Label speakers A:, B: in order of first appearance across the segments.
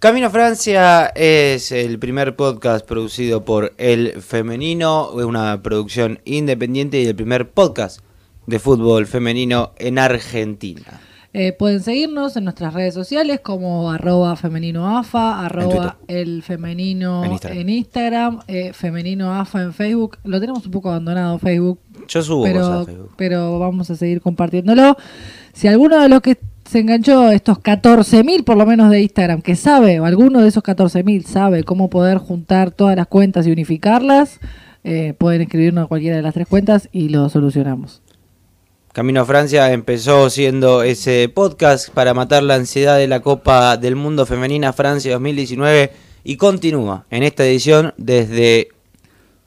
A: Camino a Francia es el primer podcast producido por El Femenino, es una producción independiente y el primer podcast de fútbol femenino en Argentina.
B: Eh, pueden seguirnos en nuestras redes sociales como arroba femeninoafa, arroba el femenino en Instagram, eh, femenino AFA en Facebook. Lo tenemos un poco abandonado Facebook.
A: Yo subo
B: pero,
A: a Facebook.
B: Pero vamos a seguir compartiéndolo. Si alguno de los que se enganchó estos 14.000 por lo menos de Instagram, que sabe, o alguno de esos 14.000 sabe cómo poder juntar todas las cuentas y unificarlas, eh, pueden escribirnos a cualquiera de las tres cuentas y lo solucionamos.
A: Camino a Francia empezó siendo ese podcast para matar la ansiedad de la Copa del Mundo Femenina Francia 2019 y continúa en esta edición desde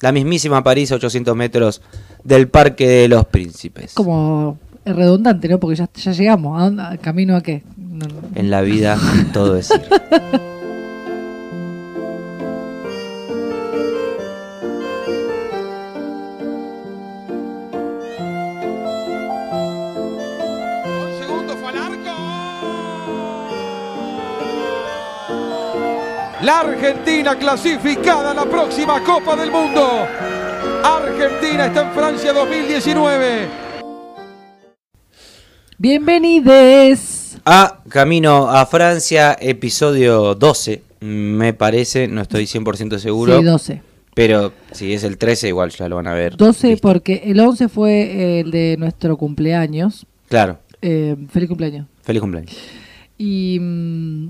A: la mismísima París a 800 metros del Parque de los Príncipes.
B: Como es redundante, ¿no? Porque ya, ya llegamos. ¿A dónde? ¿Camino a qué?
A: En la vida todo es ir.
C: La Argentina clasificada a la próxima Copa del Mundo. Argentina está en Francia 2019.
B: Bienvenides
A: a Camino a Francia, episodio 12, me parece, no estoy 100% seguro.
B: Sí, 12.
A: Pero si es el 13, igual ya lo van a ver.
B: 12 porque el 11 fue el de nuestro cumpleaños.
A: Claro.
B: Eh, feliz cumpleaños.
A: Feliz cumpleaños.
B: Y mm,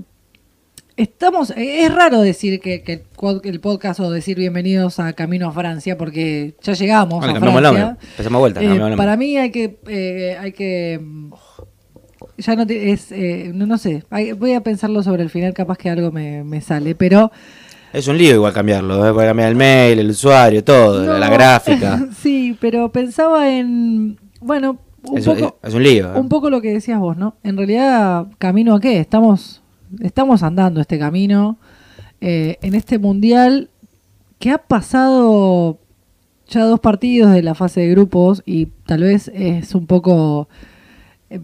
B: Estamos, es raro decir que, el podcast o decir bienvenidos a Camino a Francia porque ya llegamos a Francia.
A: vuelta.
B: Eh, para mí hay que, eh, hay que, ya no es, eh, no, sé, voy a pensarlo sobre el final, capaz que algo me, sale, pero
A: es un lío igual cambiarlo, ¿eh? cambiar el mail, el usuario, todo, la, gráfica.
B: sí, pero pensaba en, bueno, un poco,
A: es un lío.
B: Un poco lo que decías vos, ¿no? En realidad, camino a qué? Estamos estamos andando este camino eh, en este mundial que ha pasado ya dos partidos de la fase de grupos y tal vez es un poco... Eh,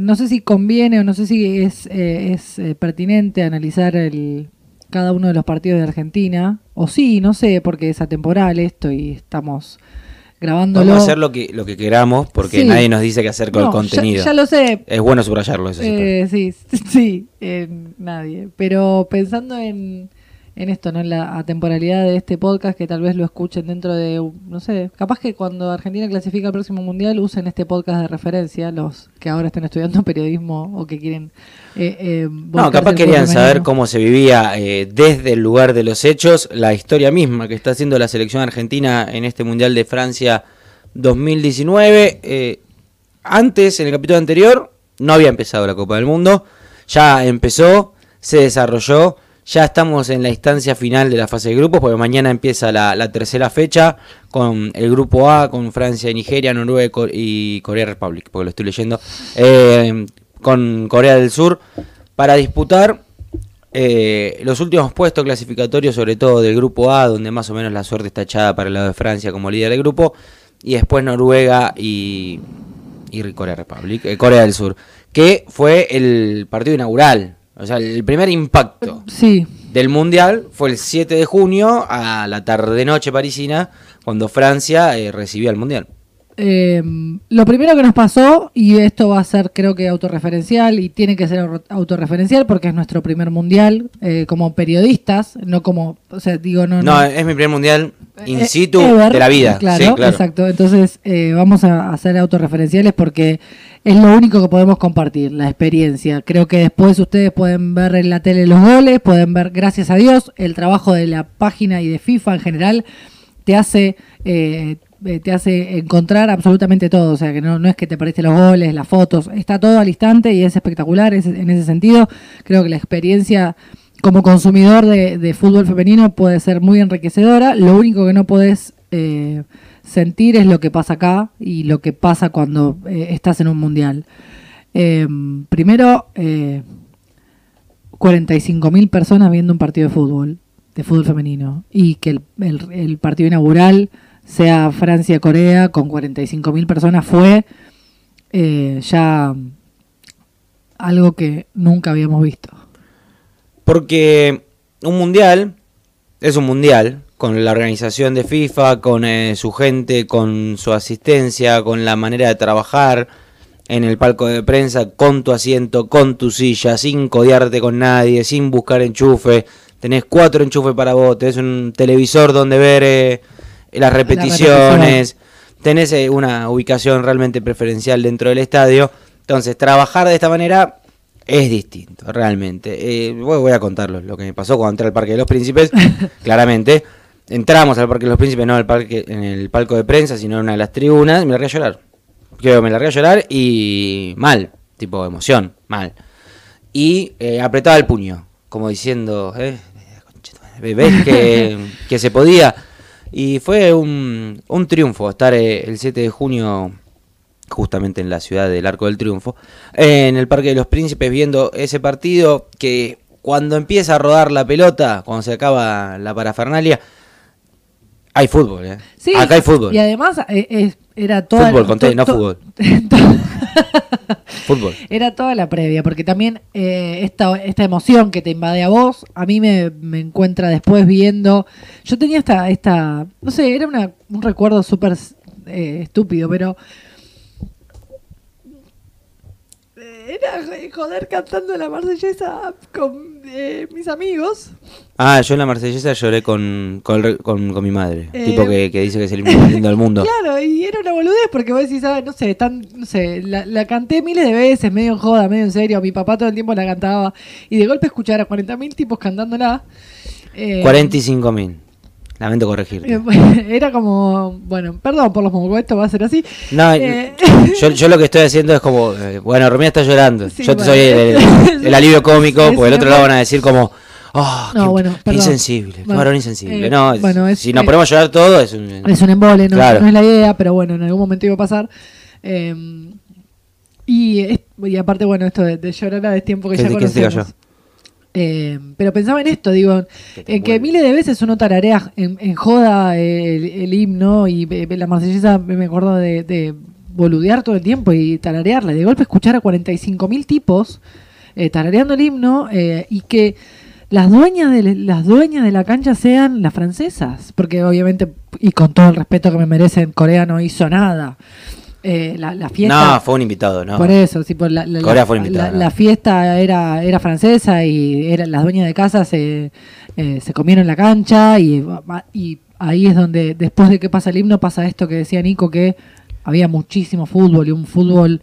B: no sé si conviene o no sé si es, eh, es pertinente analizar el, cada uno de los partidos de Argentina, o sí, no sé, porque es atemporal esto y estamos grabándolo.
A: Vamos a hacer lo que, lo que queramos porque nadie nos dice qué hacer con el contenido.
B: Ya, lo sé.
A: Es bueno subrayarlo eso.
B: Eh, sí, sí, nadie. Pero pensando en, en esto, ¿no? En la atemporalidad de este podcast, que tal vez lo escuchen dentro de, no sé, capaz que cuando Argentina clasifica al próximo mundial usen este podcast de referencia, los que ahora están estudiando periodismo o que quieren...
A: Eh, eh, no, capaz querían saber cómo se vivía eh, desde el lugar de los hechos, la historia misma que está haciendo la selección argentina en este mundial de Francia 2019. antes, en el capítulo anterior, no había empezado la Copa del Mundo, ya empezó, se desarrolló ya estamos en la instancia final de la fase de grupos, porque mañana empieza la, tercera fecha con el grupo A, con Francia y Nigeria, Noruega y Corea Republic, porque lo estoy leyendo, eh, con Corea del Sur, para disputar eh, los últimos puestos clasificatorios, sobre todo del grupo A, donde más o menos la suerte está echada para el lado de Francia como líder del grupo, y después Noruega y, Corea Republic, eh, Corea del Sur, que fue el partido inaugural o sea, el primer impacto del Mundial fue el 7 de junio a la tarde-noche parisina, cuando Francia eh, recibió el Mundial.
B: Em, lo primero que nos pasó, y esto va a ser creo que autorreferencial, y tiene que ser autorreferencial porque es nuestro primer mundial eh, como periodistas, no como, o sea, digo, no.
A: No, es mi primer mundial in eh, situ de la vida.
B: Claro, exacto. Entonces eh, vamos a hacer autorreferenciales porque es lo único que podemos compartir, la experiencia. Creo que después ustedes pueden ver en la tele los goles, pueden ver, gracias a Dios, el trabajo de la página y de FIFA en general te hace eh, te hace encontrar absolutamente todo. O sea, que no, no es que te perdiste los goles, las fotos, está todo al instante y es espectacular en ese sentido. Creo que la experiencia como consumidor de, fútbol femenino puede ser muy enriquecedora. Lo único que no puedes eh, sentir es lo que pasa acá y lo que pasa cuando eh, estás en un mundial. primero, 45.000 personas viendo un partido de fútbol, de fútbol femenino, y que el partido inaugural sea Francia-Corea con 45.000 personas, fue eh, ya algo que nunca habíamos visto.
A: Porque un mundial es un mundial, con la organización de FIFA, con eh, su gente, con su asistencia, con la manera de trabajar en el palco de prensa, con tu asiento, con tu silla, sin codiarte con nadie, sin buscar enchufe. Tenés cuatro enchufes para vos, tenés un televisor donde ver eh, las repeticiones, tenés eh, una ubicación realmente preferencial dentro del estadio. Entonces, trabajar de esta manera es distinto, realmente. Eh, voy a contarlo, lo que me pasó cuando entré al Parque de los Príncipes, claramente. Entramos al Parque de los Príncipes, no al parque, en el palco de prensa, sino en una de las tribunas, y me largué a llorar. Creo me largué a llorar y mal, tipo emoción, mal. Y eh, apretaba el puño, como diciendo, eh, ves que, que se podía. Y fue un, un triunfo estar eh, el 7 de junio justamente en la ciudad del Arco del Triunfo, en el Parque de los Príncipes viendo ese partido que cuando empieza a rodar la pelota, cuando se acaba la parafernalia, hay fútbol, ¿eh? Acá hay fútbol.
B: Y además eh, era toda...
A: Fútbol, conté, no fútbol.
B: fútbol. Era toda la previa, porque también eh, esta, esta emoción que te invade a vos, a mí me, me encuentra después viendo... Yo tenía esta, esta no sé, era una, un recuerdo súper eh, estúpido, pero era joder cantando la marsellesa con eh, mis amigos.
A: Ah, yo en la marsellesa lloré con, con, con, mi madre, eh, tipo que, que, dice que es el más lindo del mundo.
B: Claro, y era una boludez porque vos decís, ah, no sé, tan, no sé, la, la, canté miles de veces, medio en joda, medio en serio, mi papá todo el tiempo la cantaba y de golpe escuchar a 40.000 tipos cantándola.
A: Eh, 45.000. Lamento corregirte. Eh,
B: era como, bueno, perdón por los mocos, esto va a ser así.
A: No, eh, yo, yo, lo que estoy haciendo es como, eh, bueno, Romina está llorando. yo soy el, alivio cómico, porque el otro lado van a decir como, oh, no, qué, bueno, insensible, varón insensible. no, bueno, si nos ponemos a llorar todo es un,
B: es un embole, no, no, es la idea, pero bueno, en algún momento iba a pasar. Y, y aparte, bueno, esto de, llorar a tiempo que ya conocemos. Eh, pero pensaba en esto, digo, en que miles de veces uno tararea en, joda el, himno y la marsellesa me acuerdo de, boludear todo el tiempo y tararearla. De golpe escuchar a 45.000 tipos eh, tarareando el himno eh, y que las dueñas, de, las dueñas de la cancha sean las francesas. Porque obviamente, y con todo el respeto que me merecen, Corea no hizo nada. Eh, la, fiesta.
A: No, fue un invitado, ¿no?
B: Por eso, sí, por la, la, fiesta era, era francesa y era, las dueñas de casa se, eh, se comieron la cancha y, y ahí es donde, después de que pasa el himno, pasa esto que decía Nico, que había muchísimo fútbol y un fútbol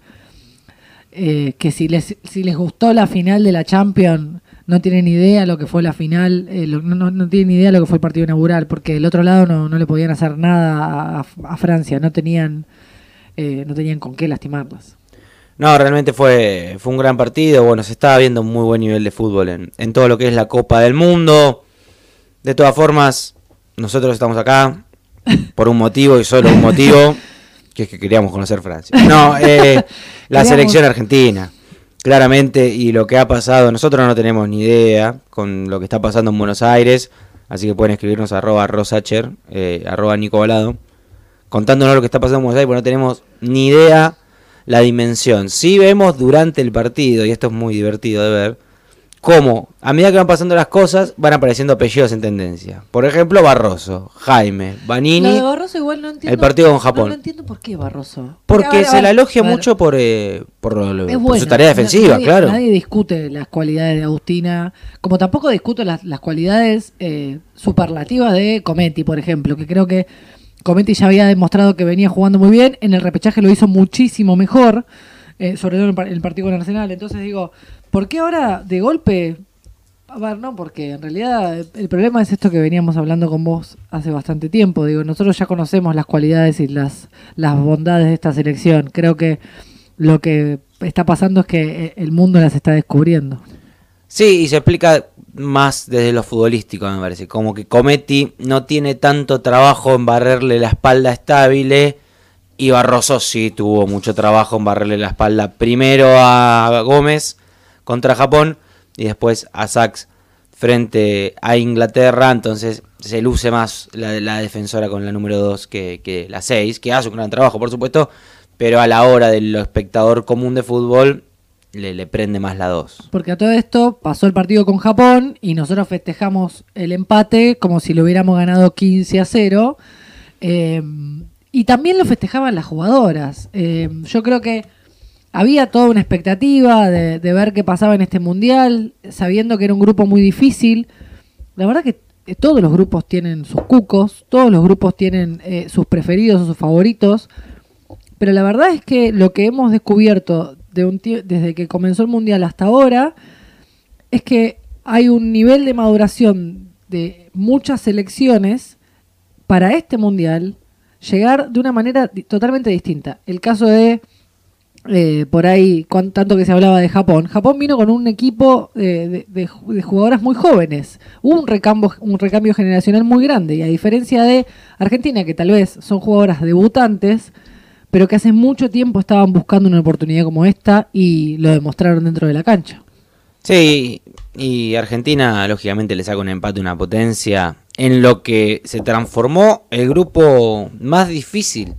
B: eh, que si les, si les gustó la final de la Champions, no tienen idea lo que fue la final, no, no, tienen idea lo que fue el partido inaugural, porque del otro lado no, no le podían hacer nada a, a Francia, no tenían eh, no tenían con qué lastimarlas.
A: No, realmente fue, fue un gran partido. Bueno, se estaba viendo un muy buen nivel de fútbol en, en todo lo que es la Copa del Mundo. De todas formas, nosotros estamos acá por un motivo y solo un motivo, que es que queríamos conocer Francia. No, eh, la selección argentina, claramente, y lo que ha pasado, nosotros no tenemos ni idea con lo que está pasando en Buenos Aires, así que pueden escribirnos a arroba rosacher, eh, arroba Nico Balado, contándonos lo que está pasando en Buenos Aires, porque no tenemos ni idea la dimensión. Sí vemos durante el partido, y esto es muy divertido de ver, cómo a medida que van pasando las cosas van apareciendo apellidos en tendencia. Por ejemplo, Barroso, Jaime, Vanini.
B: Barroso igual no entiendo.
A: El partido con Japón.
B: No, entiendo por qué Barroso.
A: Porque, se le alogia mucho por, eh, por, su tarea defensiva, claro.
B: Nadie discute las cualidades de Agustina, como tampoco discute las, las cualidades eh, superlativas de Cometi, por ejemplo, que creo que Cometi ya había demostrado que venía jugando muy bien, en el repechaje lo hizo muchísimo mejor, eh, sobre todo en el partido con Arsenal. Entonces digo, ¿por qué ahora de golpe? A ver, no, porque en realidad el problema es esto que veníamos hablando con vos hace bastante tiempo. Digo, nosotros ya conocemos las cualidades y las, las bondades de esta selección. Creo que lo que está pasando es que eh, el mundo las está descubriendo.
A: Sí, y se explica más desde lo futbolístico, me parece. Como que Cometti no tiene tanto trabajo en barrerle la espalda estable. Y Barroso sí tuvo mucho trabajo en barrerle la espalda primero a Gómez contra Japón y después a Sachs frente a Inglaterra. Entonces se luce más la, defensora con la número 2 que, que la 6, que hace un gran trabajo, por supuesto. Pero a la hora del espectador común de fútbol, le, le prende más la 2.
B: Porque a todo esto pasó el partido con Japón y nosotros festejamos el empate como si lo hubiéramos ganado 15 a 0. Eh, y también lo festejaban las jugadoras. Eh, yo creo que había toda una expectativa de, ver qué pasaba en este mundial, sabiendo que era un grupo muy difícil. La verdad que eh, todos los grupos tienen sus cucos, todos los grupos tienen sus preferidos o sus favoritos, pero la verdad es que lo que hemos descubierto desde que comenzó el mundial hasta ahora es que hay un nivel de maduración de muchas selecciones para este mundial llegar de una manera totalmente distinta. El caso de eh, por ahí, tanto que se hablaba de Japón. Japón vino con un equipo eh, de, de ju- de jugadoras muy jóvenes. Un un recambio generacional muy grande. Y a diferencia de Argentina, que tal vez son jugadoras debutantes, pero que hace mucho tiempo estaban buscando una oportunidad como esta y lo demostraron dentro de la cancha.
A: Sí, y Argentina lógicamente le saca un empate, una potencia, en lo que se transformó el grupo más difícil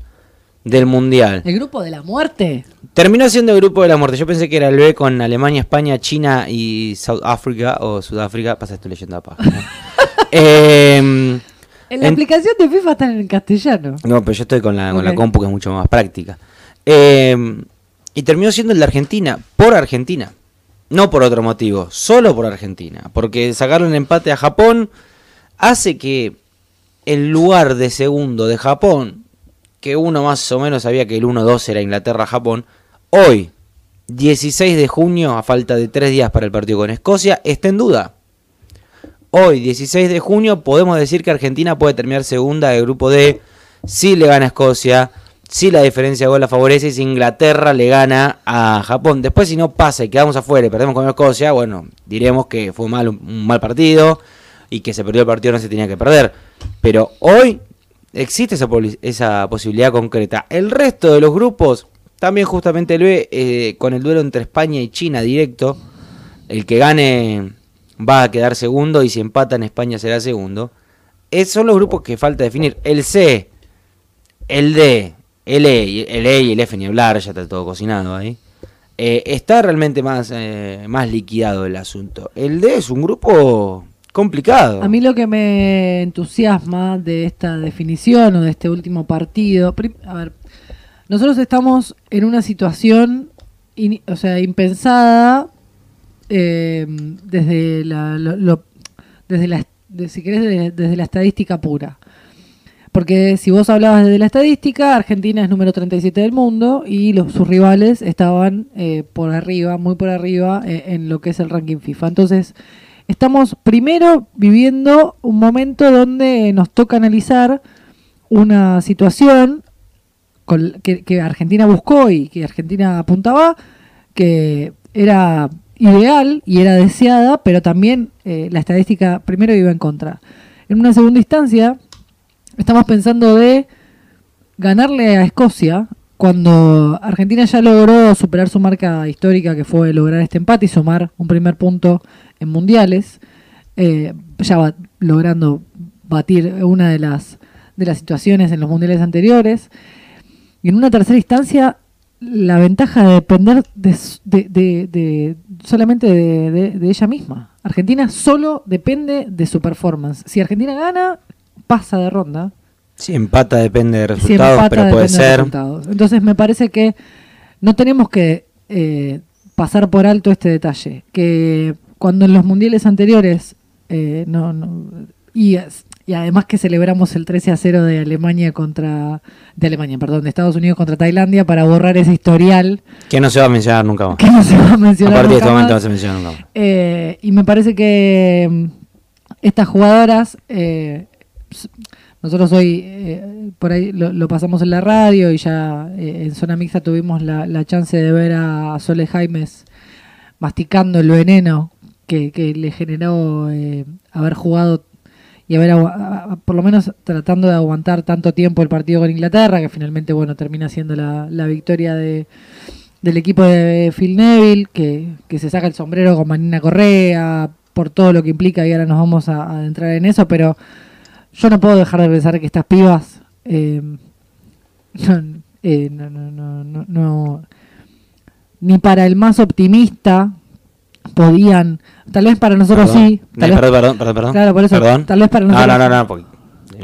A: del Mundial.
B: El grupo de la muerte.
A: Terminó siendo el grupo de la muerte. Yo pensé que era el B con Alemania, España, China y South Africa o Sudáfrica. Pasa, estoy leyendo la página. Em,
B: En la
A: En-
B: aplicación de FIFA están en castellano.
A: no, pero yo estoy con la, con la compu que es mucho más práctica. Em, y terminó siendo el de Argentina, por Argentina. No por otro motivo, solo por Argentina. Porque sacarle un empate a Japón hace que el lugar de segundo de Japón, que uno más o menos sabía que el 1-2 era Inglaterra-Japón, hoy, 16 de junio, a falta de tres días para el partido con Escocia, está en duda. Hoy, 16 de junio, podemos decir que Argentina puede terminar segunda del grupo D si le gana a Escocia, si la diferencia de gol la favorece y si Inglaterra le gana a Japón. Después, si no pasa y quedamos afuera y perdemos con Escocia, bueno, diremos que fue un mal partido y que se perdió el partido, no se tenía que perder. Pero hoy existe esa posibilidad concreta. El resto de los grupos, también justamente el B, eh, con el duelo entre España y China directo, el que gane va a quedar segundo y si empatan España será segundo. Esos son los grupos que falta definir. El C, el D, el E, el E y el F ni hablar, ya está todo cocinado ahí. Eh, está realmente más, eh, más liquidado el asunto. El D es un grupo complicado.
B: A mí lo que me entusiasma de esta definición o de este último partido, a ver, nosotros estamos en una situación, o sea, impensada eh, desde la, desde la, si querés, de- desde la estadística pura. Porque si vos hablabas de la estadística, Argentina es número 37 del mundo y los, sus rivales estaban eh, por arriba, muy por arriba eh, en lo que es el ranking FIFA. Entonces, estamos primero viviendo un momento donde nos toca analizar una situación que Argentina buscó y que Argentina apuntaba, que era ideal y era deseada, pero también eh, la estadística primero iba en contra. En una segunda instancia, estamos pensando de ganarle a Escocia cuando Argentina ya logró superar su marca histórica que fue lograr este empate y sumar un primer punto en mundiales, eh, ya va logrando batir una de las de las situaciones en los mundiales anteriores. Y en una tercera instancia, la ventaja de depender de, s- de- de- de- solamente de, ella misma. Argentina solo depende de su performance. Si Argentina gana, pasa de ronda.
A: Si empata depende de resultados, pero puede ser.
B: resultados. Entonces me parece que no tenemos que eh, pasar por alto este detalle. Que cuando en los mundiales anteriores, eh, no, no- y, y además que celebramos el 13 a 0 de Alemania contra, de Alemania, perdón, de Estados Unidos contra Tailandia para borrar ese historial
A: Que no se va a mencionar nunca más.
B: que no se va a
A: A
B: mencionar.
A: partir de este momento no se menciona nunca más.
B: Eh, y me parece que mm, estas jugadoras, eh, nosotros hoy eh, por ahí lo, lo pasamos en la radio y ya eh, en zona mixta tuvimos la, la chance de ver a Sole Jaimes masticando el veneno que, que le generó eh, haber jugado y haber por lo menos tratando de aguantar tanto tiempo el partido con Inglaterra, que finalmente bueno termina siendo la, la victoria de, del equipo de Phil Neville, que, que se saca el sombrero con Marina Correa, por todo lo que implica, y ahora nos vamos a, a adentrar en eso, pero yo no puedo dejar de pensar que estas pibas eh, eh, no, no, no, no, no, ni para el más optimista podían, tal vez para nosotros
A: Perdón.
B: sí, tal vez,
A: perdón, perdón, perdón, perdón.
B: Claro, por eso,
A: Perdón.
B: tal vez para
A: No,
B: nosotros-
A: no, no, no, porque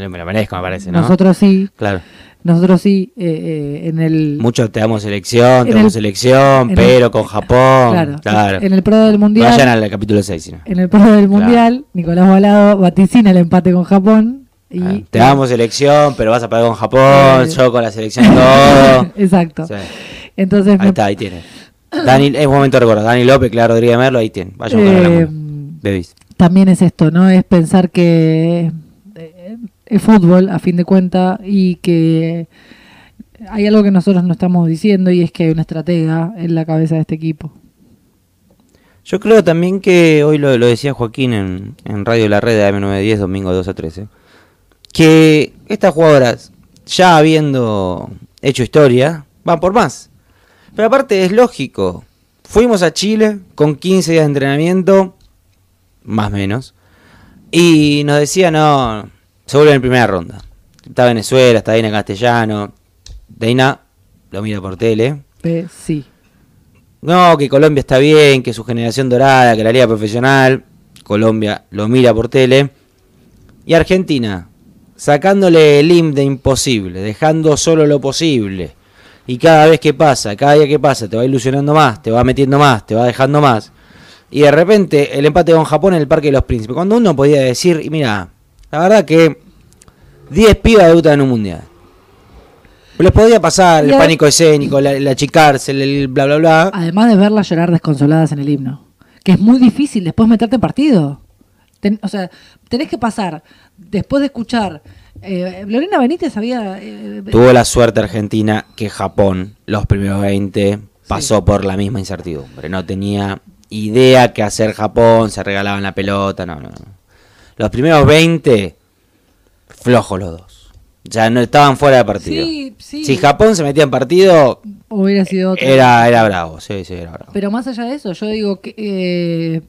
A: me lo merezco, me parece, ¿no?
B: nosotros sí,
A: Claro.
B: nosotros sí, eh, eh, en el...
A: Muchos te damos selección, te damos
B: el-
A: selección, pero
B: el-
A: con Japón.
B: claro,
A: Claro.
B: en el pro del mundial...
A: Vayan al capítulo 6, si no.
B: En el pro del mundial, Nicolás Balado vaticina el empate con Japón y
A: Ah, te damos selección, pero vas a pagar con Japón,
B: Eh.
A: yo con la selección todo.
B: Exacto.
A: Sí.
B: Entonces
A: Ahí
B: me-
A: está, ahí tiene. Dani, es momento de recordar. Dani López, Claro Rodríguez Merlo, ahí tiene. Vayan
B: eh.
A: Bebis.
B: también es esto, ¿no? Es pensar que eh, es fútbol a fin de cuentas y que hay algo que nosotros no estamos diciendo y es que hay una estratega en la cabeza de este equipo.
A: Yo creo también que hoy lo, lo decía Joaquín en, en Radio La Red de AM910, domingo 2 a 13, que estas jugadoras, ya habiendo hecho historia, van por más. Pero aparte es lógico. Fuimos a Chile con 15 días de entrenamiento, más o menos, y nos decía, no, se vuelve en primera ronda. Está Venezuela, está Deina Castellano, Deina lo mira por tele,
B: Eh, sí.
A: no, que Colombia está bien, que su generación dorada, que la liga profesional, Colombia lo mira por tele. Y Argentina, sacándole el IM de imposible, dejando solo lo posible. Y cada vez que pasa, cada día que pasa, te va ilusionando más, te va metiendo más, te va dejando más. Y de repente el empate con Japón en el Parque de los Príncipes. Cuando uno podía decir, y mira, la verdad que 10 pibas debutan en un mundial. Les podía pasar el pánico escénico, la, el achicarse, el, el bla bla bla.
B: Además de verlas llorar desconsoladas en el himno, que es muy difícil después meterte en partido. Ten- o sea, tenés que pasar, después de escuchar... Eh, Lorena Benítez había... eh,
A: Tuvo la suerte Argentina que Japón, los primeros 20, pasó por la misma incertidumbre. No tenía idea qué hacer Japón, se regalaban la pelota, no, no. no. Los primeros 20, flojos los dos. Ya no estaban fuera de partido.
B: Sí, sí.
A: Si Japón se metía en partido,
B: hubiera sido otro.
A: era, era bravo, sí, sí, era bravo.
B: Pero más allá de eso, yo digo que... eh,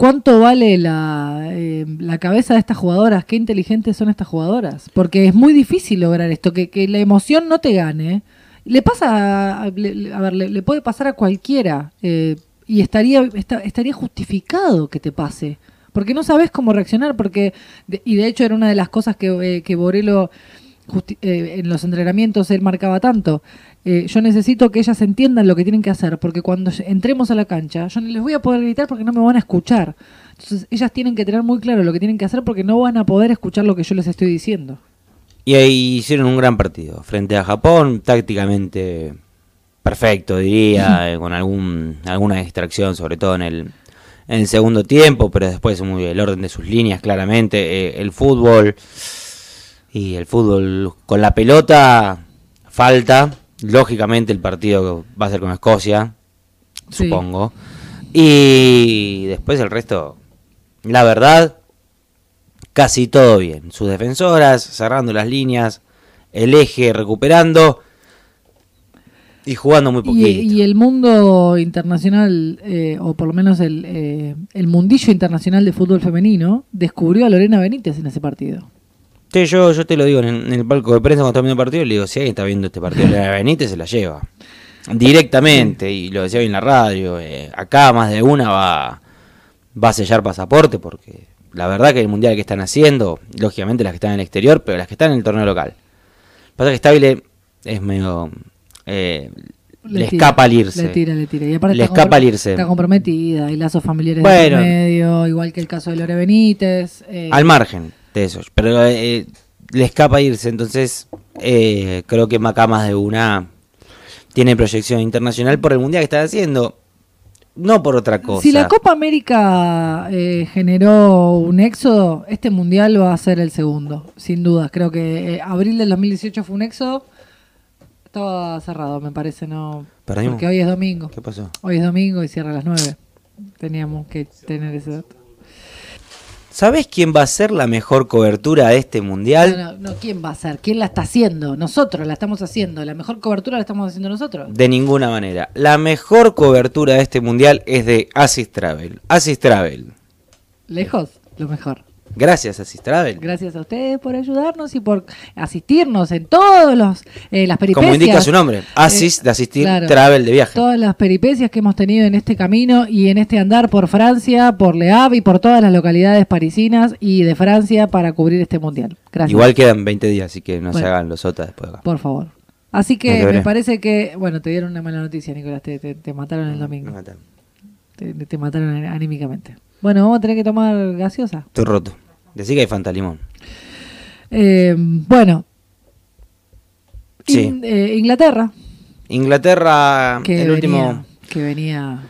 B: ¿Cuánto vale la, eh, la cabeza de estas jugadoras? ¿Qué inteligentes son estas jugadoras? Porque es muy difícil lograr esto, que, que la emoción no te gane. Le pasa, a, a ver, le, puede pasar a cualquiera eh, y estaría, esta- estaría justificado que te pase. Porque no sabes cómo reaccionar, porque y de hecho era una de las cosas que, eh, que Borelo eh, en los entrenamientos él marcaba tanto. Eh, yo necesito que ellas entiendan lo que tienen que hacer, porque cuando entremos a la cancha, yo no les voy a poder gritar porque no me van a escuchar. Entonces, ellas tienen que tener muy claro lo que tienen que hacer porque no van a poder escuchar lo que yo les estoy diciendo.
A: Y ahí hicieron un gran partido frente a Japón, tácticamente perfecto, diría, eh, con algún alguna distracción, sobre todo en el, en el segundo tiempo, pero después muy el orden de sus líneas, claramente. eh, el fútbol y el fútbol con la pelota falta. Lógicamente el partido va a ser con Escocia,
B: Sí.
A: supongo. Y después el resto, la verdad, casi todo bien. Sus defensoras cerrando las líneas, el eje recuperando y jugando muy poquito.
B: Y, y el mundo internacional, eh, o por lo menos el, eh, el mundillo internacional de fútbol femenino, descubrió a Lorena Benítez en ese partido.
A: Sí, yo, yo te lo digo en, en el palco de prensa cuando está viendo el partido, le digo, si alguien está viendo este partido la Benítez, se la lleva. Directamente, y lo decía hoy en la radio, eh, acá más de una va, va a sellar pasaporte porque la verdad que el mundial que están haciendo, lógicamente las que están en el exterior, pero las que están en el torneo local. Pasa que Stabile es medio... eh, le,
B: tira,
A: escapa al irse.
B: Le tira, le tira. Y aparte
A: Le
B: está
A: escapa
B: compro-
A: al irse.
B: Está comprometida, hay lazos familiares
A: Bueno.
B: en medio, igual que el caso de Lore Benítez. eh,
A: Al margen de eso. Pero eh, le escapa irse. Entonces, eh, creo que Macá más de una tiene proyección internacional por el mundial que está haciendo. No por otra cosa.
B: Si la Copa América eh, generó un éxodo, este mundial va a ser el segundo, sin duda. Creo que eh, abril del 2018 fue un éxodo. Estaba cerrado, me parece, no.
A: Perdimos.
B: Porque hoy es domingo.
A: ¿Qué pasó?
B: Hoy es domingo y cierra a las 9. Teníamos que tener ese dato.
A: ¿Sabés quién va a ser la mejor cobertura de este mundial?
B: No, no, no, ¿quién va a ser? ¿Quién la está haciendo? Nosotros la estamos haciendo. La mejor cobertura la estamos haciendo nosotros.
A: De ninguna manera. La mejor cobertura de este mundial es de Assist Travel. Assist Travel.
B: Lejos, lo mejor.
A: Gracias a Travel.
B: Gracias a ustedes por ayudarnos y por asistirnos en todos los eh, las peripecias.
A: Como indica su nombre, Asist de asistir, Travel de viaje.
B: Todas las peripecias que hemos tenido en este camino y en este andar por Francia, por Le Havre y por todas las localidades parisinas y de Francia para cubrir este mundial. Gracias.
A: Igual quedan 20 días, así que no se hagan los otros después.
B: Por favor. Así que me parece que, bueno, te dieron una mala noticia, Nicolás, te, te, mataron el domingo. mataron. Te, te mataron anímicamente. Bueno, vamos a tener que tomar gaseosa.
A: Estoy roto. Decí que hay Fanta Limón.
B: Eh, bueno. Sí. Eh, Inglaterra.
A: Inglaterra, el último.
B: Que venía.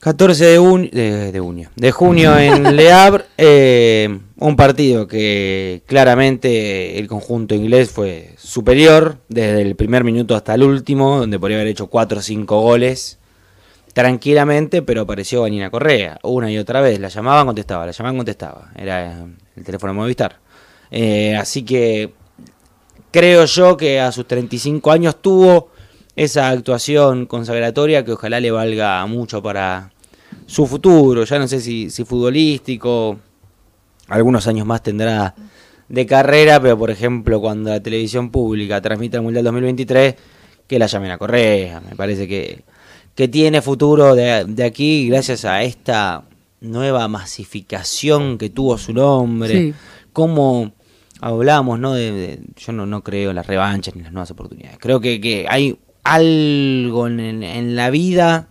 A: 14 de, junio, de, de junio en Le Havre, eh, un partido que claramente el conjunto inglés fue superior desde el primer minuto hasta el último, donde podría haber hecho 4 o 5 goles tranquilamente, pero apareció Vanina Correa una y otra vez. La llamaban, contestaba, la llamaban, contestaba. Era el teléfono Movistar. Eh, así que creo yo que a sus 35 años tuvo esa actuación consagratoria que ojalá le valga mucho para su futuro. Ya no sé si, si futbolístico, algunos años más tendrá de carrera, pero por ejemplo cuando la televisión pública transmite el Mundial 2023, que la llamen a Correa. Me parece que que tiene futuro de, aquí gracias a esta nueva masificación que tuvo su nombre. Como hablamos, ¿no? De, yo no, no creo en las revanchas ni en las nuevas oportunidades. Creo que, que hay algo en, en, la vida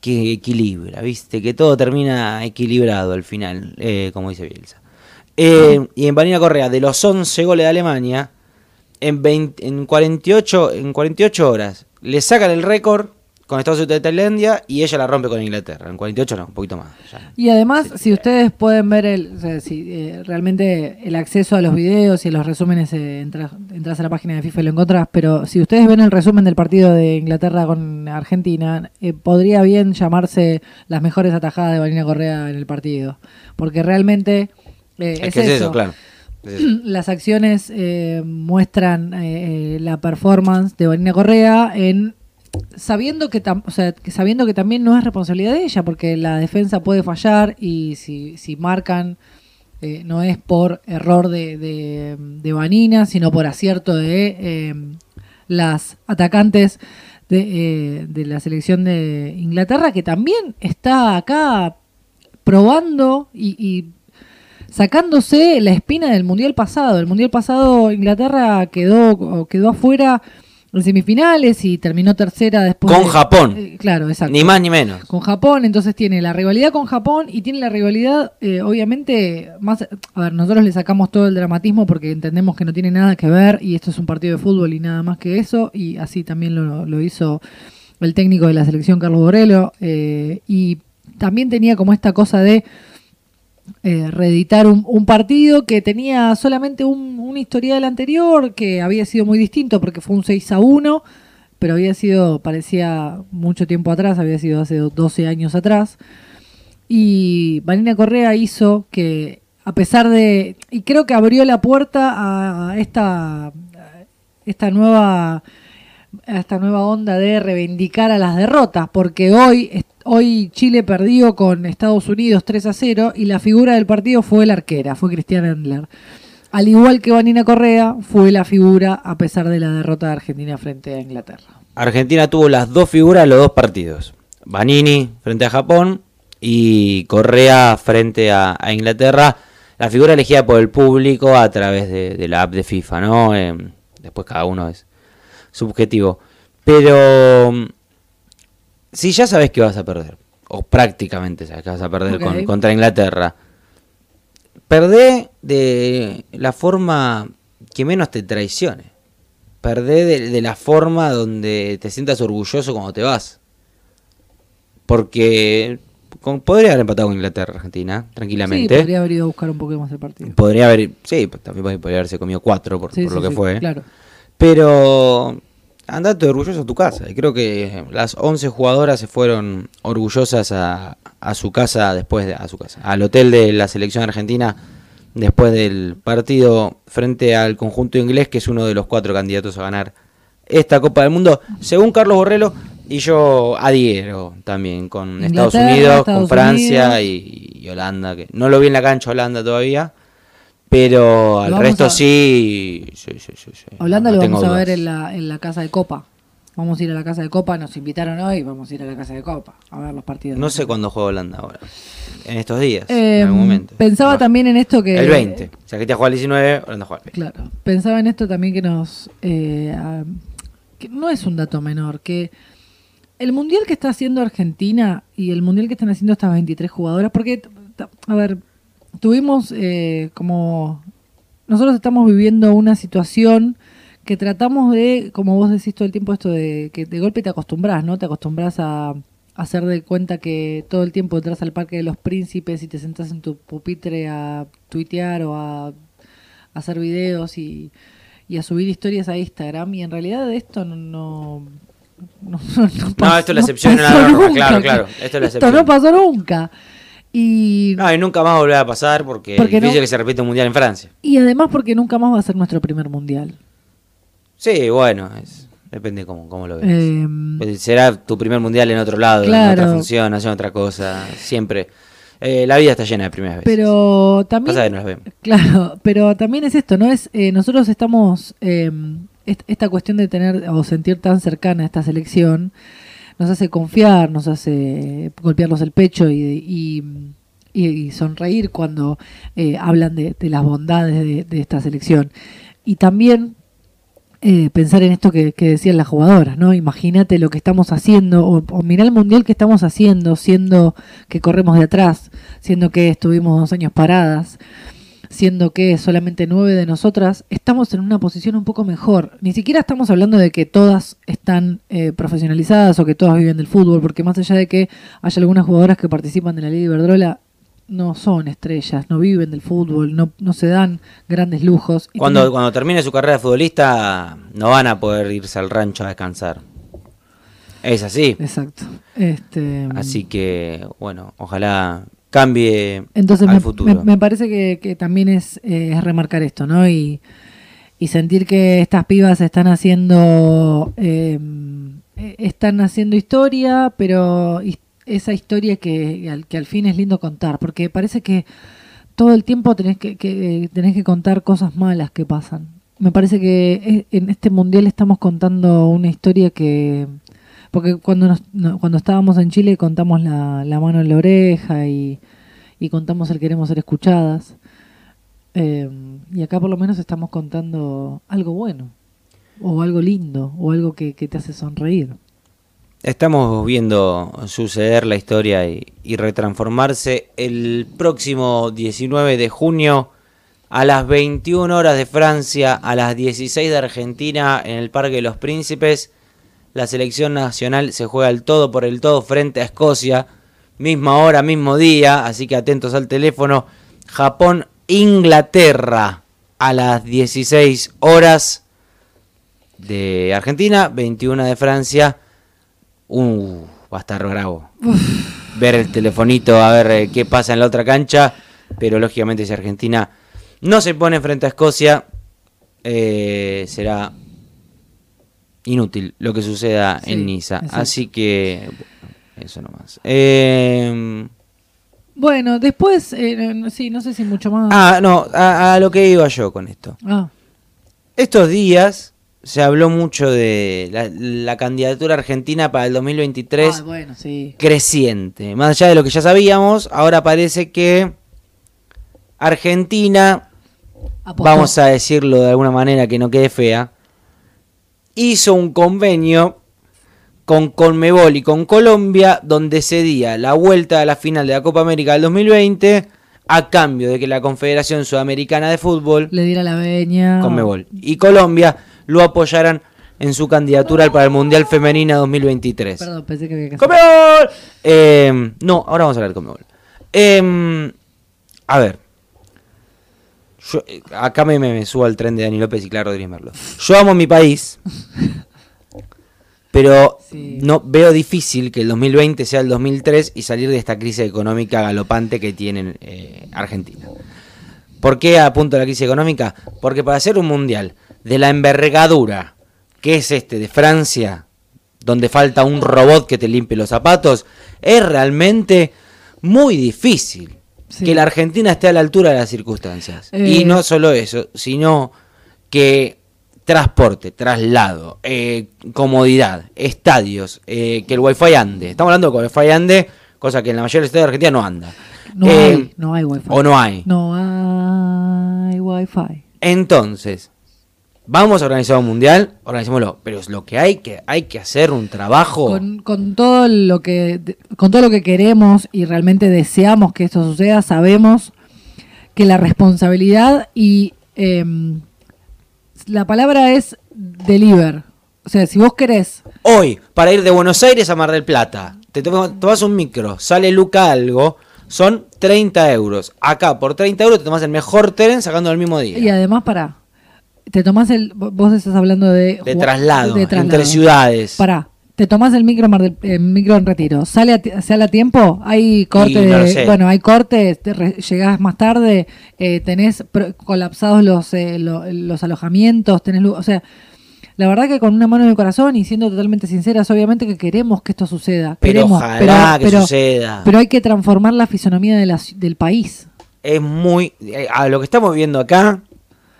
A: que equilibra, ¿viste? Que todo termina equilibrado al final, eh, como dice Bielsa. Eh, y en Vanina Correa, de los 11 goles de Alemania, en, 20, en, 48, en 48 horas le sacan el récord con Estados Unidos de Tailandia y ella la rompe con Inglaterra. En 48 no, un poquito más.
B: Y además, si ustedes pueden ver el, si, eh, realmente el acceso a los videos y los resúmenes, eh, entras, a la página de FIFA y lo encontrás, pero si ustedes ven el resumen del partido de Inglaterra con Argentina, eh, podría bien llamarse las mejores atajadas de Vanina Correa en el partido. Porque realmente es, eso. claro. Las acciones muestran la performance de Vanina Correa en sabiendo que, sabiendo que también no es responsabilidad de ella, porque la defensa puede fallar y si, si marcan eh, no es por error de, de, Vanina, sino por acierto de eh, las atacantes de, eh, de, la selección de Inglaterra, que también está acá probando y, y sacándose la espina del Mundial pasado. El Mundial pasado Inglaterra quedó, quedó afuera en semifinales y terminó tercera después.
A: Con Japón.
B: Eh, claro, exacto.
A: Ni más ni menos.
B: Con Japón, entonces tiene la rivalidad con Japón y tiene la rivalidad, eh, obviamente, más. A ver, nosotros le sacamos todo el dramatismo porque entendemos que no tiene nada que ver y esto es un partido de fútbol y nada más que eso, y así también lo, hizo el técnico de la selección, Carlos Borello, eh, y también tenía como esta cosa de eh, reeditar un, partido que tenía solamente un, un, historial anterior que había sido muy distinto porque fue un 6 a 1, pero había sido, parecía mucho tiempo atrás, había sido hace 12 años atrás. Y Vanina Correa hizo que, a pesar de. Y creo que abrió la puerta a esta, esta nueva esta nueva onda de reivindicar a las derrotas, porque hoy, hoy Chile perdió con Estados Unidos 3 a 0 y la figura del partido fue la arquera, fue Cristian Endler. Al igual que Vanina Correa, fue la figura a pesar de la derrota de Argentina frente a Inglaterra.
A: Argentina tuvo las dos figuras en los dos partidos. Vanini frente a Japón y Correa frente a, Inglaterra. La figura elegida por el público a través de, la app de FIFA, ¿no? Eh, después cada uno es subjetivo. Pero si ya sabes que vas a perder, o prácticamente sabes que vas a perder contra Inglaterra, perdé de la forma que menos te traicione. Perdé de, la forma donde te sientas orgulloso cuando te vas. Porque podría haber empatado con Inglaterra, Argentina, tranquilamente.
B: Sí, podría haber ido a buscar un poco más el partido.
A: Podría haber, sí, también podría haberse comido cuatro por, lo que fue. Claro. Pero andate orgulloso a tu casa. Y creo que las 11 jugadoras se fueron orgullosas a, su casa después de a su casa, al hotel de la selección argentina después del partido frente al conjunto inglés, que es uno de los cuatro candidatos a ganar esta Copa del Mundo, según Carlos Borrello, y yo adhiero también con Estados Unidos, con Francia Y, Holanda, que no lo vi en la cancha Holanda todavía, Pero al resto
B: a-
A: sí, sí, sí, sí, sí.
B: Holanda
A: No
B: lo vamos a ver en la, en la casa de Copa. Vamos a ir a la casa de Copa, nos invitaron hoy, vamos a ir a la casa de Copa a ver los partidos.
A: No sé cuándo juega Holanda ahora. En estos días,
B: Eh,
A: en algún momento.
B: Pensaba
A: No.
B: también en esto que...
A: El 20. Si Argentina juega el 19, Holanda juega el 20.
B: Claro, pensaba en esto también que nos... eh, que no es un dato menor, que el mundial que está haciendo Argentina y el mundial que están haciendo estas 23 jugadoras, porque, a ver, tuvimos eh, como... Nosotros estamos viviendo una situación que tratamos de, como vos decís todo el tiempo, esto de que de golpe te acostumbras, ¿no? Te acostumbras a, a hacer de cuenta que todo el tiempo entras al Parque de los Príncipes y te sentás en tu pupitre a tuitear o a hacer videos y, y a subir historias a Instagram y en realidad de esto no no, no, no pasó-
A: esto es la excepción, no la
B: pasó nunca,
A: claro, claro, esto es la
B: esto
A: excepción.
B: no pasó nunca y,
A: No, y nunca más volverá a pasar porque,
B: Porque
A: es difícil
B: no-
A: que se repita un mundial en Francia.
B: y además porque nunca más va a ser nuestro primer mundial
A: Sí, bueno, es- depende cómo, cómo lo ves.
B: Eh,
A: Será tu primer mundial en otro lado, en otra función, haciendo otra cosa. Siempre. Eh, la vida está llena de primeras veces.
B: pero también
A: Pasa que vemos.
B: Claro, pero también es esto, ¿no? Es eh, nosotros estamos est- esta cuestión de tener o sentir tan cercana esta selección nos hace confiar, nos hace golpearnos el pecho y, sonreír cuando eh, hablan de, las bondades de, esta selección. Y también eh, pensar en esto que, que decían las jugadoras, ¿no? Imagínate lo que estamos haciendo, o, o mirá el mundial que estamos haciendo, siendo que corremos de atrás, siendo que estuvimos dos años paradas, siendo que solamente nueve de nosotras estamos en una posición un poco mejor. Ni siquiera estamos hablando de que todas están eh, profesionalizadas o que todas viven del fútbol, porque más allá de que haya algunas jugadoras que participan de la Liga Iberdrola, no son estrellas, no viven del fútbol, no, no se dan grandes lujos. Y
A: Cuando,
B: tienen-
A: cuando termine su carrera de futbolista, no van a poder irse al rancho a descansar. Es así.
B: Exacto. Este,
A: Así que, bueno, ojalá cambie
B: Entonces
A: al
B: me,
A: futuro.
B: me- me parece que, que también es, eh, es remarcar esto, ¿no? Y, y sentir que estas pibas están haciendo eh, eh, están haciendo historia, pero esa historia que al, que al fin es lindo contar, porque parece que todo el tiempo tenés que, que tenés que contar cosas malas que pasan. Me parece que e- en este mundial estamos contando una historia que porque cuando nos- no, cuando estábamos en Chile contamos la, mano en la oreja y, y contamos el queremos ser escuchadas. Eh, y acá por lo menos estamos contando algo bueno, o algo lindo, o algo que, que te hace sonreír.
A: Estamos viendo suceder la historia y retransformarse el próximo 19 de junio a las 21 horas de Francia, a las 16 de Argentina en el Parque de los Príncipes. La selección nacional se juega el todo por el todo frente a Escocia. Misma hora, mismo día, así que atentos al teléfono. Japón, Inglaterra a las 16 horas de Argentina, 21 de Francia. Uh, va a estar bravo. Ver el telefonito, a ver eh, qué pasa en la otra cancha. Pero lógicamente si Argentina no se pone frente a Escocia, eh, será inútil lo que suceda
B: Sí,
A: en Niza.
B: exacto.
A: Así que, eso nomás. Eh,
B: Bueno, después, eh, no- sí, no sé si mucho más.
A: ah, no, a, a lo que iba yo con esto.
B: Ah,
A: Estos días se habló mucho de la, la candidatura argentina para el 2023
B: ah, bueno, sí.
A: creciente. Más allá de lo que ya sabíamos, ahora parece que Argentina,
B: Apostó.
A: vamos a decirlo de alguna manera que no quede fea, hizo un convenio con Conmebol y con Colombia donde cedía la vuelta a la final de la Copa América del 2020 a cambio de que la Confederación Sudamericana de Fútbol
B: Le diera la veña.
A: Conmebol y Colombia lo apoyaran en su candidatura para el Mundial Femenina 2023.
B: Perdón, pensé que había que
A: ¡Conmebol! Eh, no, ahora vamos a hablar de Conmebol. Eh, a ver. Yo, eh, acá me, me, me subo al tren de Dani López y Clara Rodríguez Merlo. Yo amo mi país, pero
B: Sí.
A: no veo difícil que el 2020 sea el 2003 y salir de esta crisis económica galopante que tiene eh, Argentina. ¿Por qué apunto la crisis económica? Porque para hacer un mundial de la envergadura que es este de Francia, donde falta un robot que te limpie los zapatos, es realmente muy difícil.
B: Sí.
A: que la Argentina esté a la altura de las circunstancias.
B: Eh.
A: Y no solo eso, sino que transporte, traslado, eh, comodidad, estadios, eh, que el wifi ande. Estamos hablando de que el wifi ande, cosa que en la mayoría de los estadios de Argentina no anda.
B: No
A: Eh,
B: hay, no hay wifi.
A: O no hay.
B: No hay wifi.
A: Entonces, vamos a organizar un mundial, organizémoslo, pero es lo que hay que hay que hacer un trabajo.
B: Con, con todo lo que con todo lo que queremos y realmente deseamos que esto suceda, sabemos que la responsabilidad y em, la palabra es deliver. O sea, si vos querés,
A: Hoy, para ir de Buenos Aires a Mar del Plata, te to- tomas un micro, sale Luca algo, son 30 euros. Acá, por 30 euros, te tomas el mejor tren sacando el mismo día.
B: y además para, te tomás el, vos estás hablando de,
A: de traslado,
B: de traslado.
A: entre ciudades.
B: Pará, te tomás el micro, Mar del- eh, micro en retiro, sale a, sale a tiempo, hay corte,
A: no
B: de- bueno, hay cortes, te re- llegás más tarde, eh, tenés pro- colapsados los, eh, lo- los alojamientos, tenés, o sea, la verdad que con una mano en el corazón y siendo totalmente sinceras, obviamente que queremos que esto suceda,
A: Pero
B: queremos,
A: ojalá
B: pero,
A: que
B: pero-
A: suceda.
B: pero hay que transformar la fisonomía de la ci- del país.
A: es muy... eh, a lo que estamos viendo acá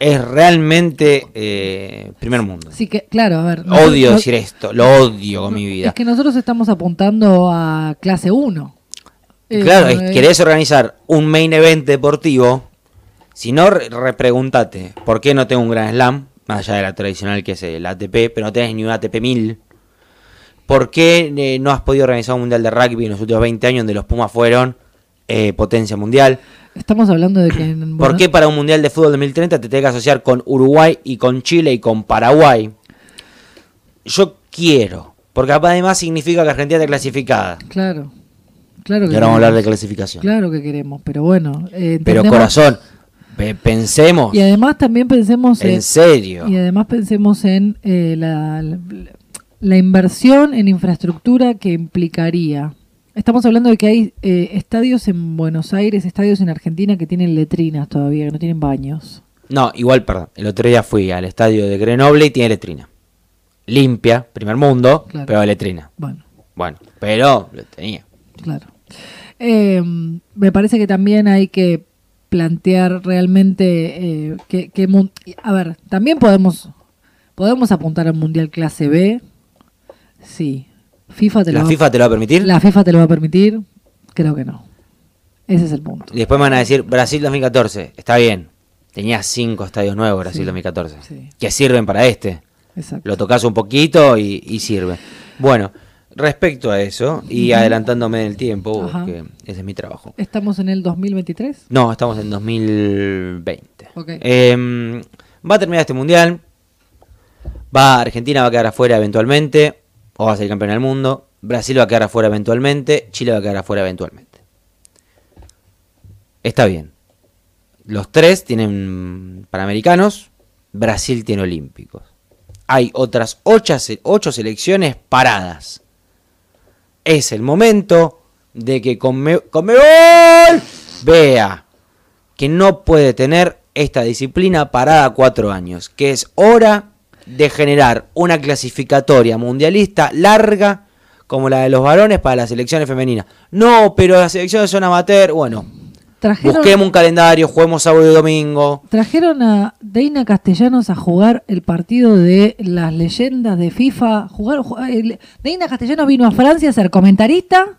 A: es realmente eh, primer mundo.
B: Así que, claro, a ver.
A: Odio decir esto, lo odio con mi vida.
B: Es que nosotros estamos apuntando a clase 1.
A: Claro,
B: Eh,
A: querés organizar un main event deportivo. Si no, re- repregúntate, ¿por qué no tengo un Grand Slam? Más allá de la tradicional que es el ATP, pero no tenés ni un ATP 1000. ¿Por qué eh, no has podido organizar un mundial de rugby en los últimos 20 años donde los Pumas fueron eh, potencia mundial?
B: Estamos hablando de que. en-
A: ¿Por qué para un mundial de fútbol 2030 te tenés que asociar con Uruguay y con Chile y con Paraguay? Yo quiero, porque además significa que Argentina está clasificada.
B: Claro. Claro que
A: Y ahora vamos a hablar de clasificación.
B: Claro que queremos, pero bueno. eh,
A: Pero corazón, pe- pensemos
B: Y además también pensemos
A: en
B: en.
A: serio.
B: Y además pensemos en eh, la, la- la inversión en infraestructura que implicaría. Estamos hablando de que hay eh, estadios en Buenos Aires, estadios en Argentina que tienen letrinas todavía, que no tienen baños.
A: No, igual, perdón. El otro día fui al estadio de Grenoble y tiene letrina. Limpia, primer mundo,
B: Claro.
A: pero letrina.
B: Bueno,
A: Bueno, pero lo tenía.
B: claro. Eh, me parece que también hay que plantear realmente eh, que, que a ver, también podemos podemos apuntar a un mundial clase B. Sí. FIFA te lo
A: ¿La
B: va-
A: FIFA te lo va a permitir?
B: ¿La FIFA te lo va a permitir? Creo que no. Ese es el punto.
A: Y después me van a decir, Brasil 2014. Está bien. Tenía cinco estadios nuevos Brasil
B: Sí,
A: 2014.
B: sí.
A: Que sirven para este.
B: Exacto.
A: Lo tocas un poquito y, y sirve. Bueno, respecto a eso, y adelantándome en el tiempo, porque ese es mi trabajo.
B: ¿Estamos en el 2023?
A: No, estamos en 2020.
B: Ok.
A: Eh, va a terminar este mundial. Va, Argentina va a quedar afuera eventualmente. O va a ser campeón del mundo. Brasil va a quedar afuera eventualmente. Chile va a quedar afuera eventualmente. Está bien. Los tres tienen panamericanos. Brasil tiene olímpicos. Hay otras ocho, ocho selecciones paradas. Es el momento de que Conme- Conmebol vea que no puede tener esta disciplina parada cuatro años, que es hora de generar una clasificatoria mundialista larga como la de los varones para las selecciones femeninas. No, pero las selecciones son amateur. Bueno,
B: Trajeron,
A: busquemos un calendario, juguemos sábado y domingo.
B: trajeron a Deina Castellanos a jugar el partido de las leyendas de FIFA. Jugar, el- Deina Castellanos vino a Francia a ser comentarista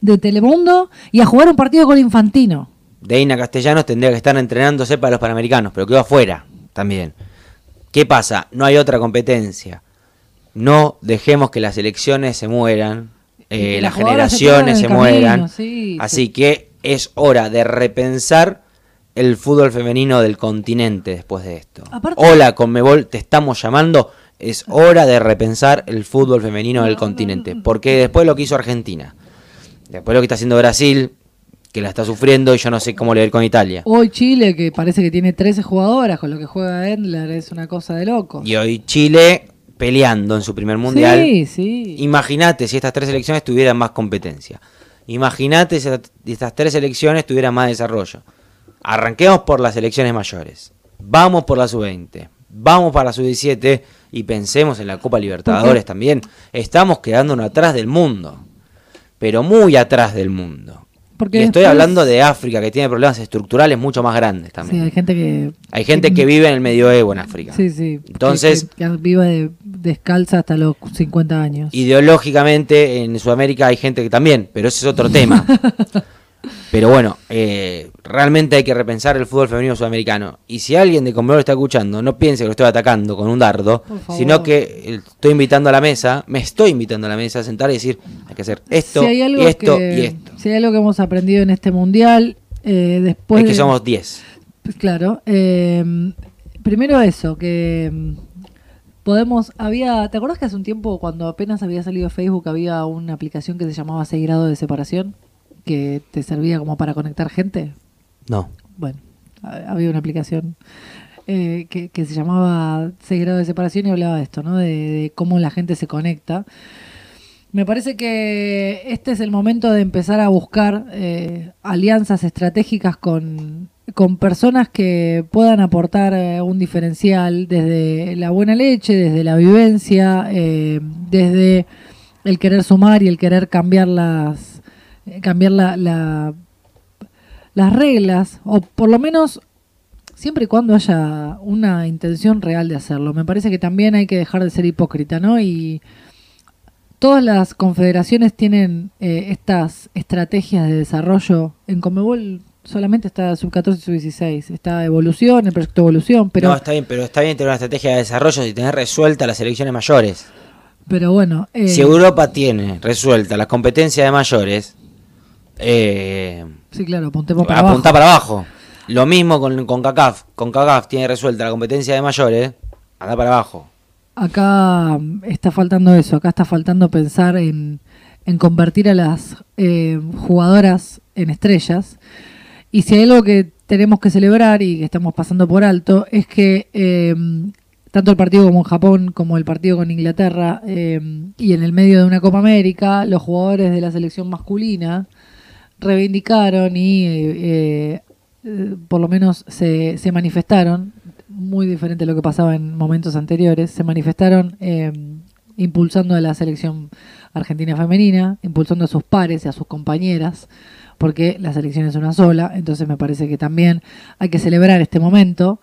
B: de Telemundo y a jugar un partido con Infantino.
A: Deina Castellanos tendría que estar entrenándose para los Panamericanos, pero quedó afuera también. ¿Qué pasa? No hay otra competencia. No dejemos que las elecciones se mueran, eh, las
B: se
A: generaciones
B: en
A: se,
B: camino,
A: mueran.
B: sí,
A: Así
B: sí.
A: que es hora de repensar el fútbol femenino del continente después de esto.
B: Aparte-
A: Hola, Conmebol, te estamos llamando. Es hora de repensar el fútbol femenino del continente. Porque después lo que hizo Argentina, después lo que está haciendo Brasil, que la está sufriendo y yo no sé cómo le va a ir con Italia.
B: Hoy Chile, que parece que tiene 13 jugadoras, con lo que juega Endler, es una cosa de loco.
A: Y hoy Chile peleando en su primer mundial.
B: Sí, sí.
A: Imagínate si estas tres selecciones tuvieran más competencia. Imagínate si estas- tres selecciones tuvieran más desarrollo. Arranquemos por las selecciones mayores. Vamos por la sub-20. Vamos para la sub-17 y pensemos en la Copa Libertadores también. Estamos quedándonos atrás del mundo. Pero muy atrás del mundo.
B: Porque
A: y estoy hablando de África, que tiene problemas estructurales mucho más grandes
B: Sí,
A: también.
B: hay gente que...
A: hay gente que vive en el medioevo en África.
B: Sí, sí.
A: Entonces-
B: Que, que vive de- descalza hasta los 50 años.
A: Ideológicamente en Sudamérica hay gente que también, pero ese es otro tema. pero bueno, eh, realmente hay que repensar el fútbol femenino sudamericano. Y si alguien de Conmebol está escuchando, no piense que lo estoy atacando con un dardo, sino que eh, estoy invitando a la mesa, me estoy invitando a la mesa a sentar y decir, hay que hacer esto
B: si hay algo
A: y esto
B: que,
A: y esto.
B: Si hay algo que hemos aprendido en este mundial, eh, después
A: es que
B: de-
A: somos 10.
B: Pues Claro. eh, primero eso, que mm, podemos... había ¿Te acuerdas que hace un tiempo, cuando apenas había salido Facebook, había una aplicación que se llamaba 6 grados de separación? Que te servía como para conectar gente.
A: No.
B: Bueno, ha- había una aplicación eh, que, que se llamaba 6 grados de separación y hablaba de esto, ¿no? De, de cómo la gente se conecta. Me parece que este es el momento de empezar a buscar eh, alianzas estratégicas con, con personas que puedan aportar eh, un diferencial desde la buena leche, desde la vivencia, eh, desde el querer sumar y el querer cambiar las cambiar la, la- las reglas o por lo menos siempre y cuando haya una intención real de hacerlo. Me parece que también hay que dejar de ser hipócrita, ¿no? Y todas las confederaciones tienen eh, estas estrategias de desarrollo. En Comebol solamente está sub-14 y sub-16. Está evolución, el proyecto evolución, pero,
A: no, está bien, pero está bien tener una estrategia de desarrollo y tener resuelta las elecciones mayores.
B: pero bueno. eh,
A: Si Europa tiene resuelta las competencias de mayores, eh,
B: Sí, claro, apuntemos para
A: apunta
B: abajo.
A: para abajo. Lo mismo con, con CACAF. Con CACAF tiene resuelta la competencia de mayores, anda para abajo.
B: Acá está faltando eso, acá está faltando pensar en, en convertir a las eh, jugadoras en estrellas. Y si hay algo que tenemos que celebrar y que estamos pasando por alto, es que eh, tanto el partido como en Japón, como el partido con Inglaterra, eh, y en el medio de una Copa América, los jugadores de la selección masculina reivindicaron y eh, eh, por lo menos se, se manifestaron, muy diferente a lo que pasaba en momentos anteriores, se manifestaron eh, impulsando a la selección argentina femenina, impulsando a sus pares y a sus compañeras, porque la selección es una sola, entonces me parece que también hay que celebrar este momento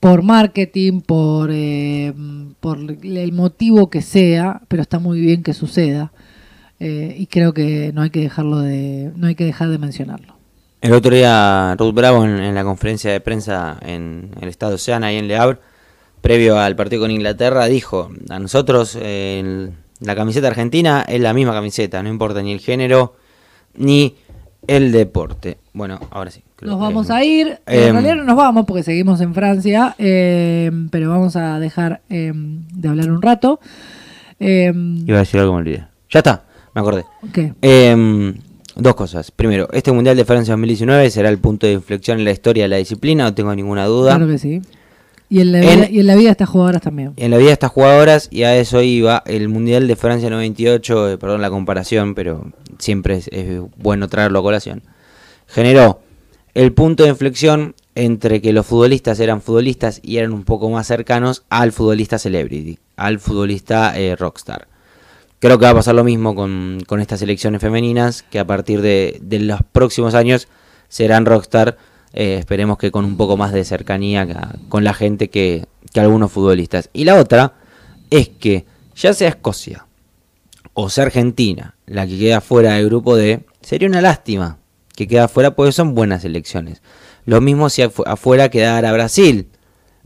B: por marketing, por, eh, por el motivo que sea, pero está muy bien que suceda. Eh, y creo que no hay que dejarlo de, no hay que dejar de mencionarlo.
A: El otro día, Ruth Bravo, en, en la conferencia de prensa en el estado Oceana, ahí en Le Havre, previo al partido con Inglaterra, dijo: A nosotros, eh, el- la camiseta argentina es la misma camiseta, no importa ni el género ni el deporte. Bueno, ahora sí. creo
B: Nos
A: que-
B: vamos a ir.
A: Em,
B: en realidad no nos vamos porque seguimos en Francia, eh, pero vamos a dejar eh, de hablar un rato. Eh,
A: Iba a decir algo, me olvidé. Ya está, me acordé. Em, dos cosas. Primero, este Mundial de Francia 2019 será el punto de inflexión en la historia de la disciplina, no tengo ninguna duda.
B: Claro que sí. Y en la,
A: En-
B: vida, y en la vida de estas jugadoras también.
A: En la vida de estas jugadoras, y a eso iba, el Mundial de Francia 98, eh, perdón la comparación, pero siempre es, es bueno traerlo a colación, generó el punto de inflexión entre que los futbolistas eran futbolistas y eran un poco más cercanos al futbolista celebrity, al futbolista eh, rockstar. Creo que va a pasar lo mismo con, estas selecciones femeninas, que a partir de, los próximos años serán rockstar, eh, esperemos que con un poco más de cercanía ca- con la gente que, que algunos futbolistas. Y la otra es que ya sea Escocia o sea Argentina la que queda fuera del grupo D, sería una lástima que queda fuera porque son buenas selecciones. Lo mismo si afu- afuera quedara Brasil,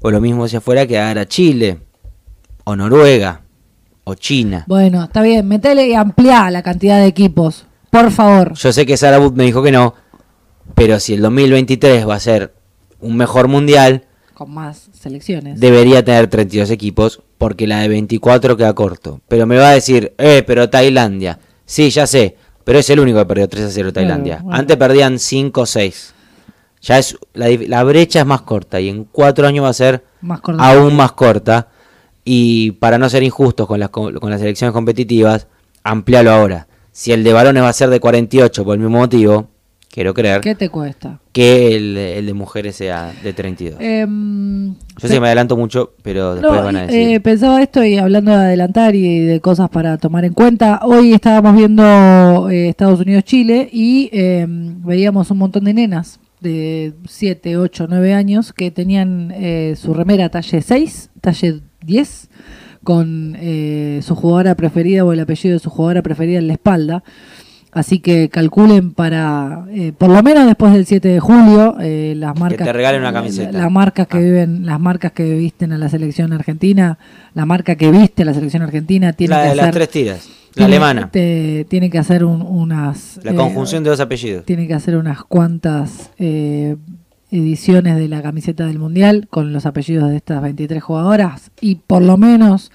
A: o lo mismo si afuera quedara Chile, o Noruega, o China.
B: Bueno, está bien, metele y ampliá la cantidad de equipos. Por favor.
A: Yo sé que Wood me dijo que no, pero si el 2023 va a ser un mejor mundial,
B: Con más selecciones.
A: debería tener 32 equipos, porque la de 24 queda corto. Pero me va a decir, eh, pero Tailandia. Sí, ya sé, pero es el único que perdió 3 a 0 Tailandia.
B: bueno.
A: Antes perdían 5 o 6. Ya es la, la brecha es más corta y en 4 años va a ser
B: Más
A: aún más corta. Y para no ser injustos con las, co- con las elecciones competitivas, amplialo ahora. Si el de varones va a ser de 48 por el mismo motivo, quiero creer,
B: ¿Qué te cuesta?
A: que el, el de mujeres sea de 32.
B: Em,
A: Yo sé que me adelanto mucho, pero después
B: No,
A: van a decir.
B: eh, pensaba esto y hablando de adelantar y de cosas para tomar en cuenta. Hoy estábamos viendo eh, Estados Unidos-Chile y eh, veíamos un montón de nenas de 7, 8, 9 años que tenían eh, su remera talle 6, talle 10, con eh, su jugadora preferida o el apellido de su jugadora preferida en la espalda. Así que calculen para, eh, por lo menos después del 7 de julio, eh, las marcas.
A: te regalen una camiseta.
B: Las marcas que
A: Ah.
B: viven, las marcas que visten a la selección argentina, la marca que viste a la selección argentina tiene
A: la
B: que
A: de las tres tiras, la
B: tiene-
A: alemana,
B: te- tiene que hacer un- unas.
A: la
B: eh,
A: conjunción de dos apellidos.
B: tiene que hacer unas cuantas ediciones de la camiseta del mundial con los apellidos de estas 23 jugadoras y por lo menos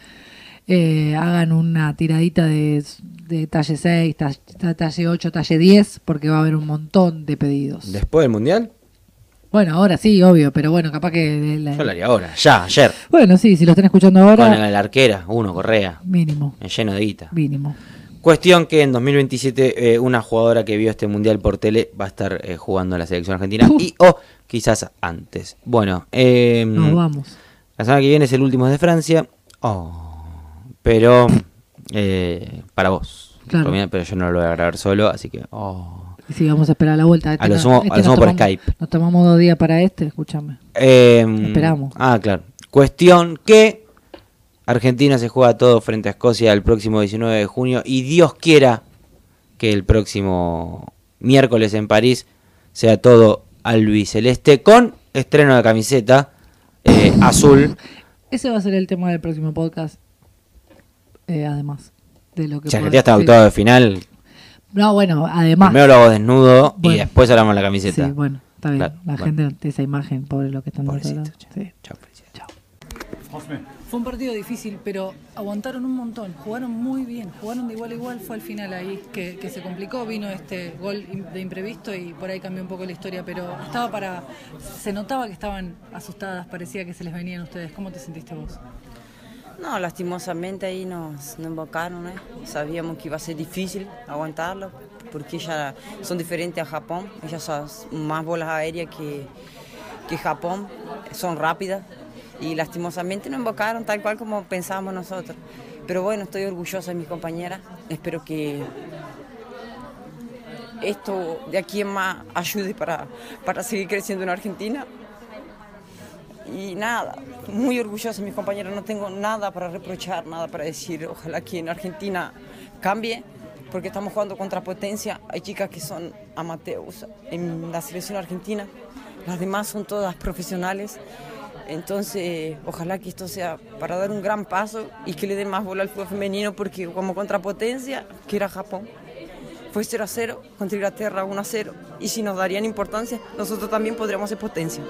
B: eh, hagan una tiradita de, de talle 6, talle, talle 8, talle 10, porque va a haber un montón de pedidos.
A: Después del mundial,
B: Bueno, ahora sí, obvio, pero bueno, capaz que... la-
A: yo lo haría ahora, ya, ayer.
B: Bueno, sí, si lo están escuchando ahora,
A: Con la arquera, uno, Correa,
B: mínimo,
A: en lleno de guita.
B: mínimo.
A: Cuestión que en 2027 eh, una jugadora que vio este mundial por tele va a estar eh, jugando en la selección argentina
B: Uf.
A: y o quizás antes. Bueno, eh,
B: Nos vamos.
A: la semana que viene es el último de Francia. Oh, pero eh, para vos.
B: Claro.
A: Pero yo no lo voy a grabar solo, así que... oh.
B: Y si vamos a esperar a la vuelta. Este
A: A lo sumo-
B: este
A: a lo
B: nos
A: sumo por
B: tomamos-
A: Skype.
B: Nos tomamos dos días para este, escúchame.
A: Eh,
B: Esperamos.
A: Ah, claro. Cuestión que Argentina se juega todo frente a Escocia el próximo 19 de junio y Dios quiera que el próximo miércoles en París sea todo albiceleste con estreno de camiseta eh, azul.
B: Ese va a ser el tema del próximo podcast. eh, además de lo que.
A: Está
B: sí.
A: octavo de final,
B: No, bueno, además.
A: primero lo hago desnudo y después hablamos de la camiseta.
B: Sí, bueno, está bien.
A: Claro,
B: la
A: bueno.
B: gente ante esa imagen, pobre lo que están
A: Pobrecito.
B: Sí.
A: Chao.
B: Chao. Fue un partido difícil, pero aguantaron un montón, jugaron muy bien, jugaron de igual a igual, fue al final ahí que, se complicó, vino este gol de imprevisto y por ahí cambió un poco la historia, pero estaba para, se notaba que estaban asustadas, parecía que se les venían ustedes, ¿cómo te sentiste vos?
D: No, lastimosamente ahí nos, embocaron, ¿eh? Sabíamos que iba a ser difícil aguantarlo, porque ya son diferentes a Japón, ellas son más bolas aéreas que, que Japón, son rápidas y lastimosamente nos embocaron tal cual como pensábamos nosotros. Pero bueno, estoy orgullosa de mis compañeras, espero que esto de aquí en más ayude para, para seguir creciendo en Argentina. Y nada, muy orgullosa de mis compañeros, no tengo nada para reprochar, nada para decir. Ojalá que en Argentina cambie, porque estamos jugando contra potencia. Hay chicas que son amateurs en la selección argentina, las demás son todas profesionales. Entonces, ojalá que esto sea para dar un gran paso y que le den más bola al fútbol femenino, porque como contrapotencia, que era Japón, fue 0 a 0, contra Inglaterra 1 a 0, y si nos darían importancia, nosotros también podríamos ser potencia.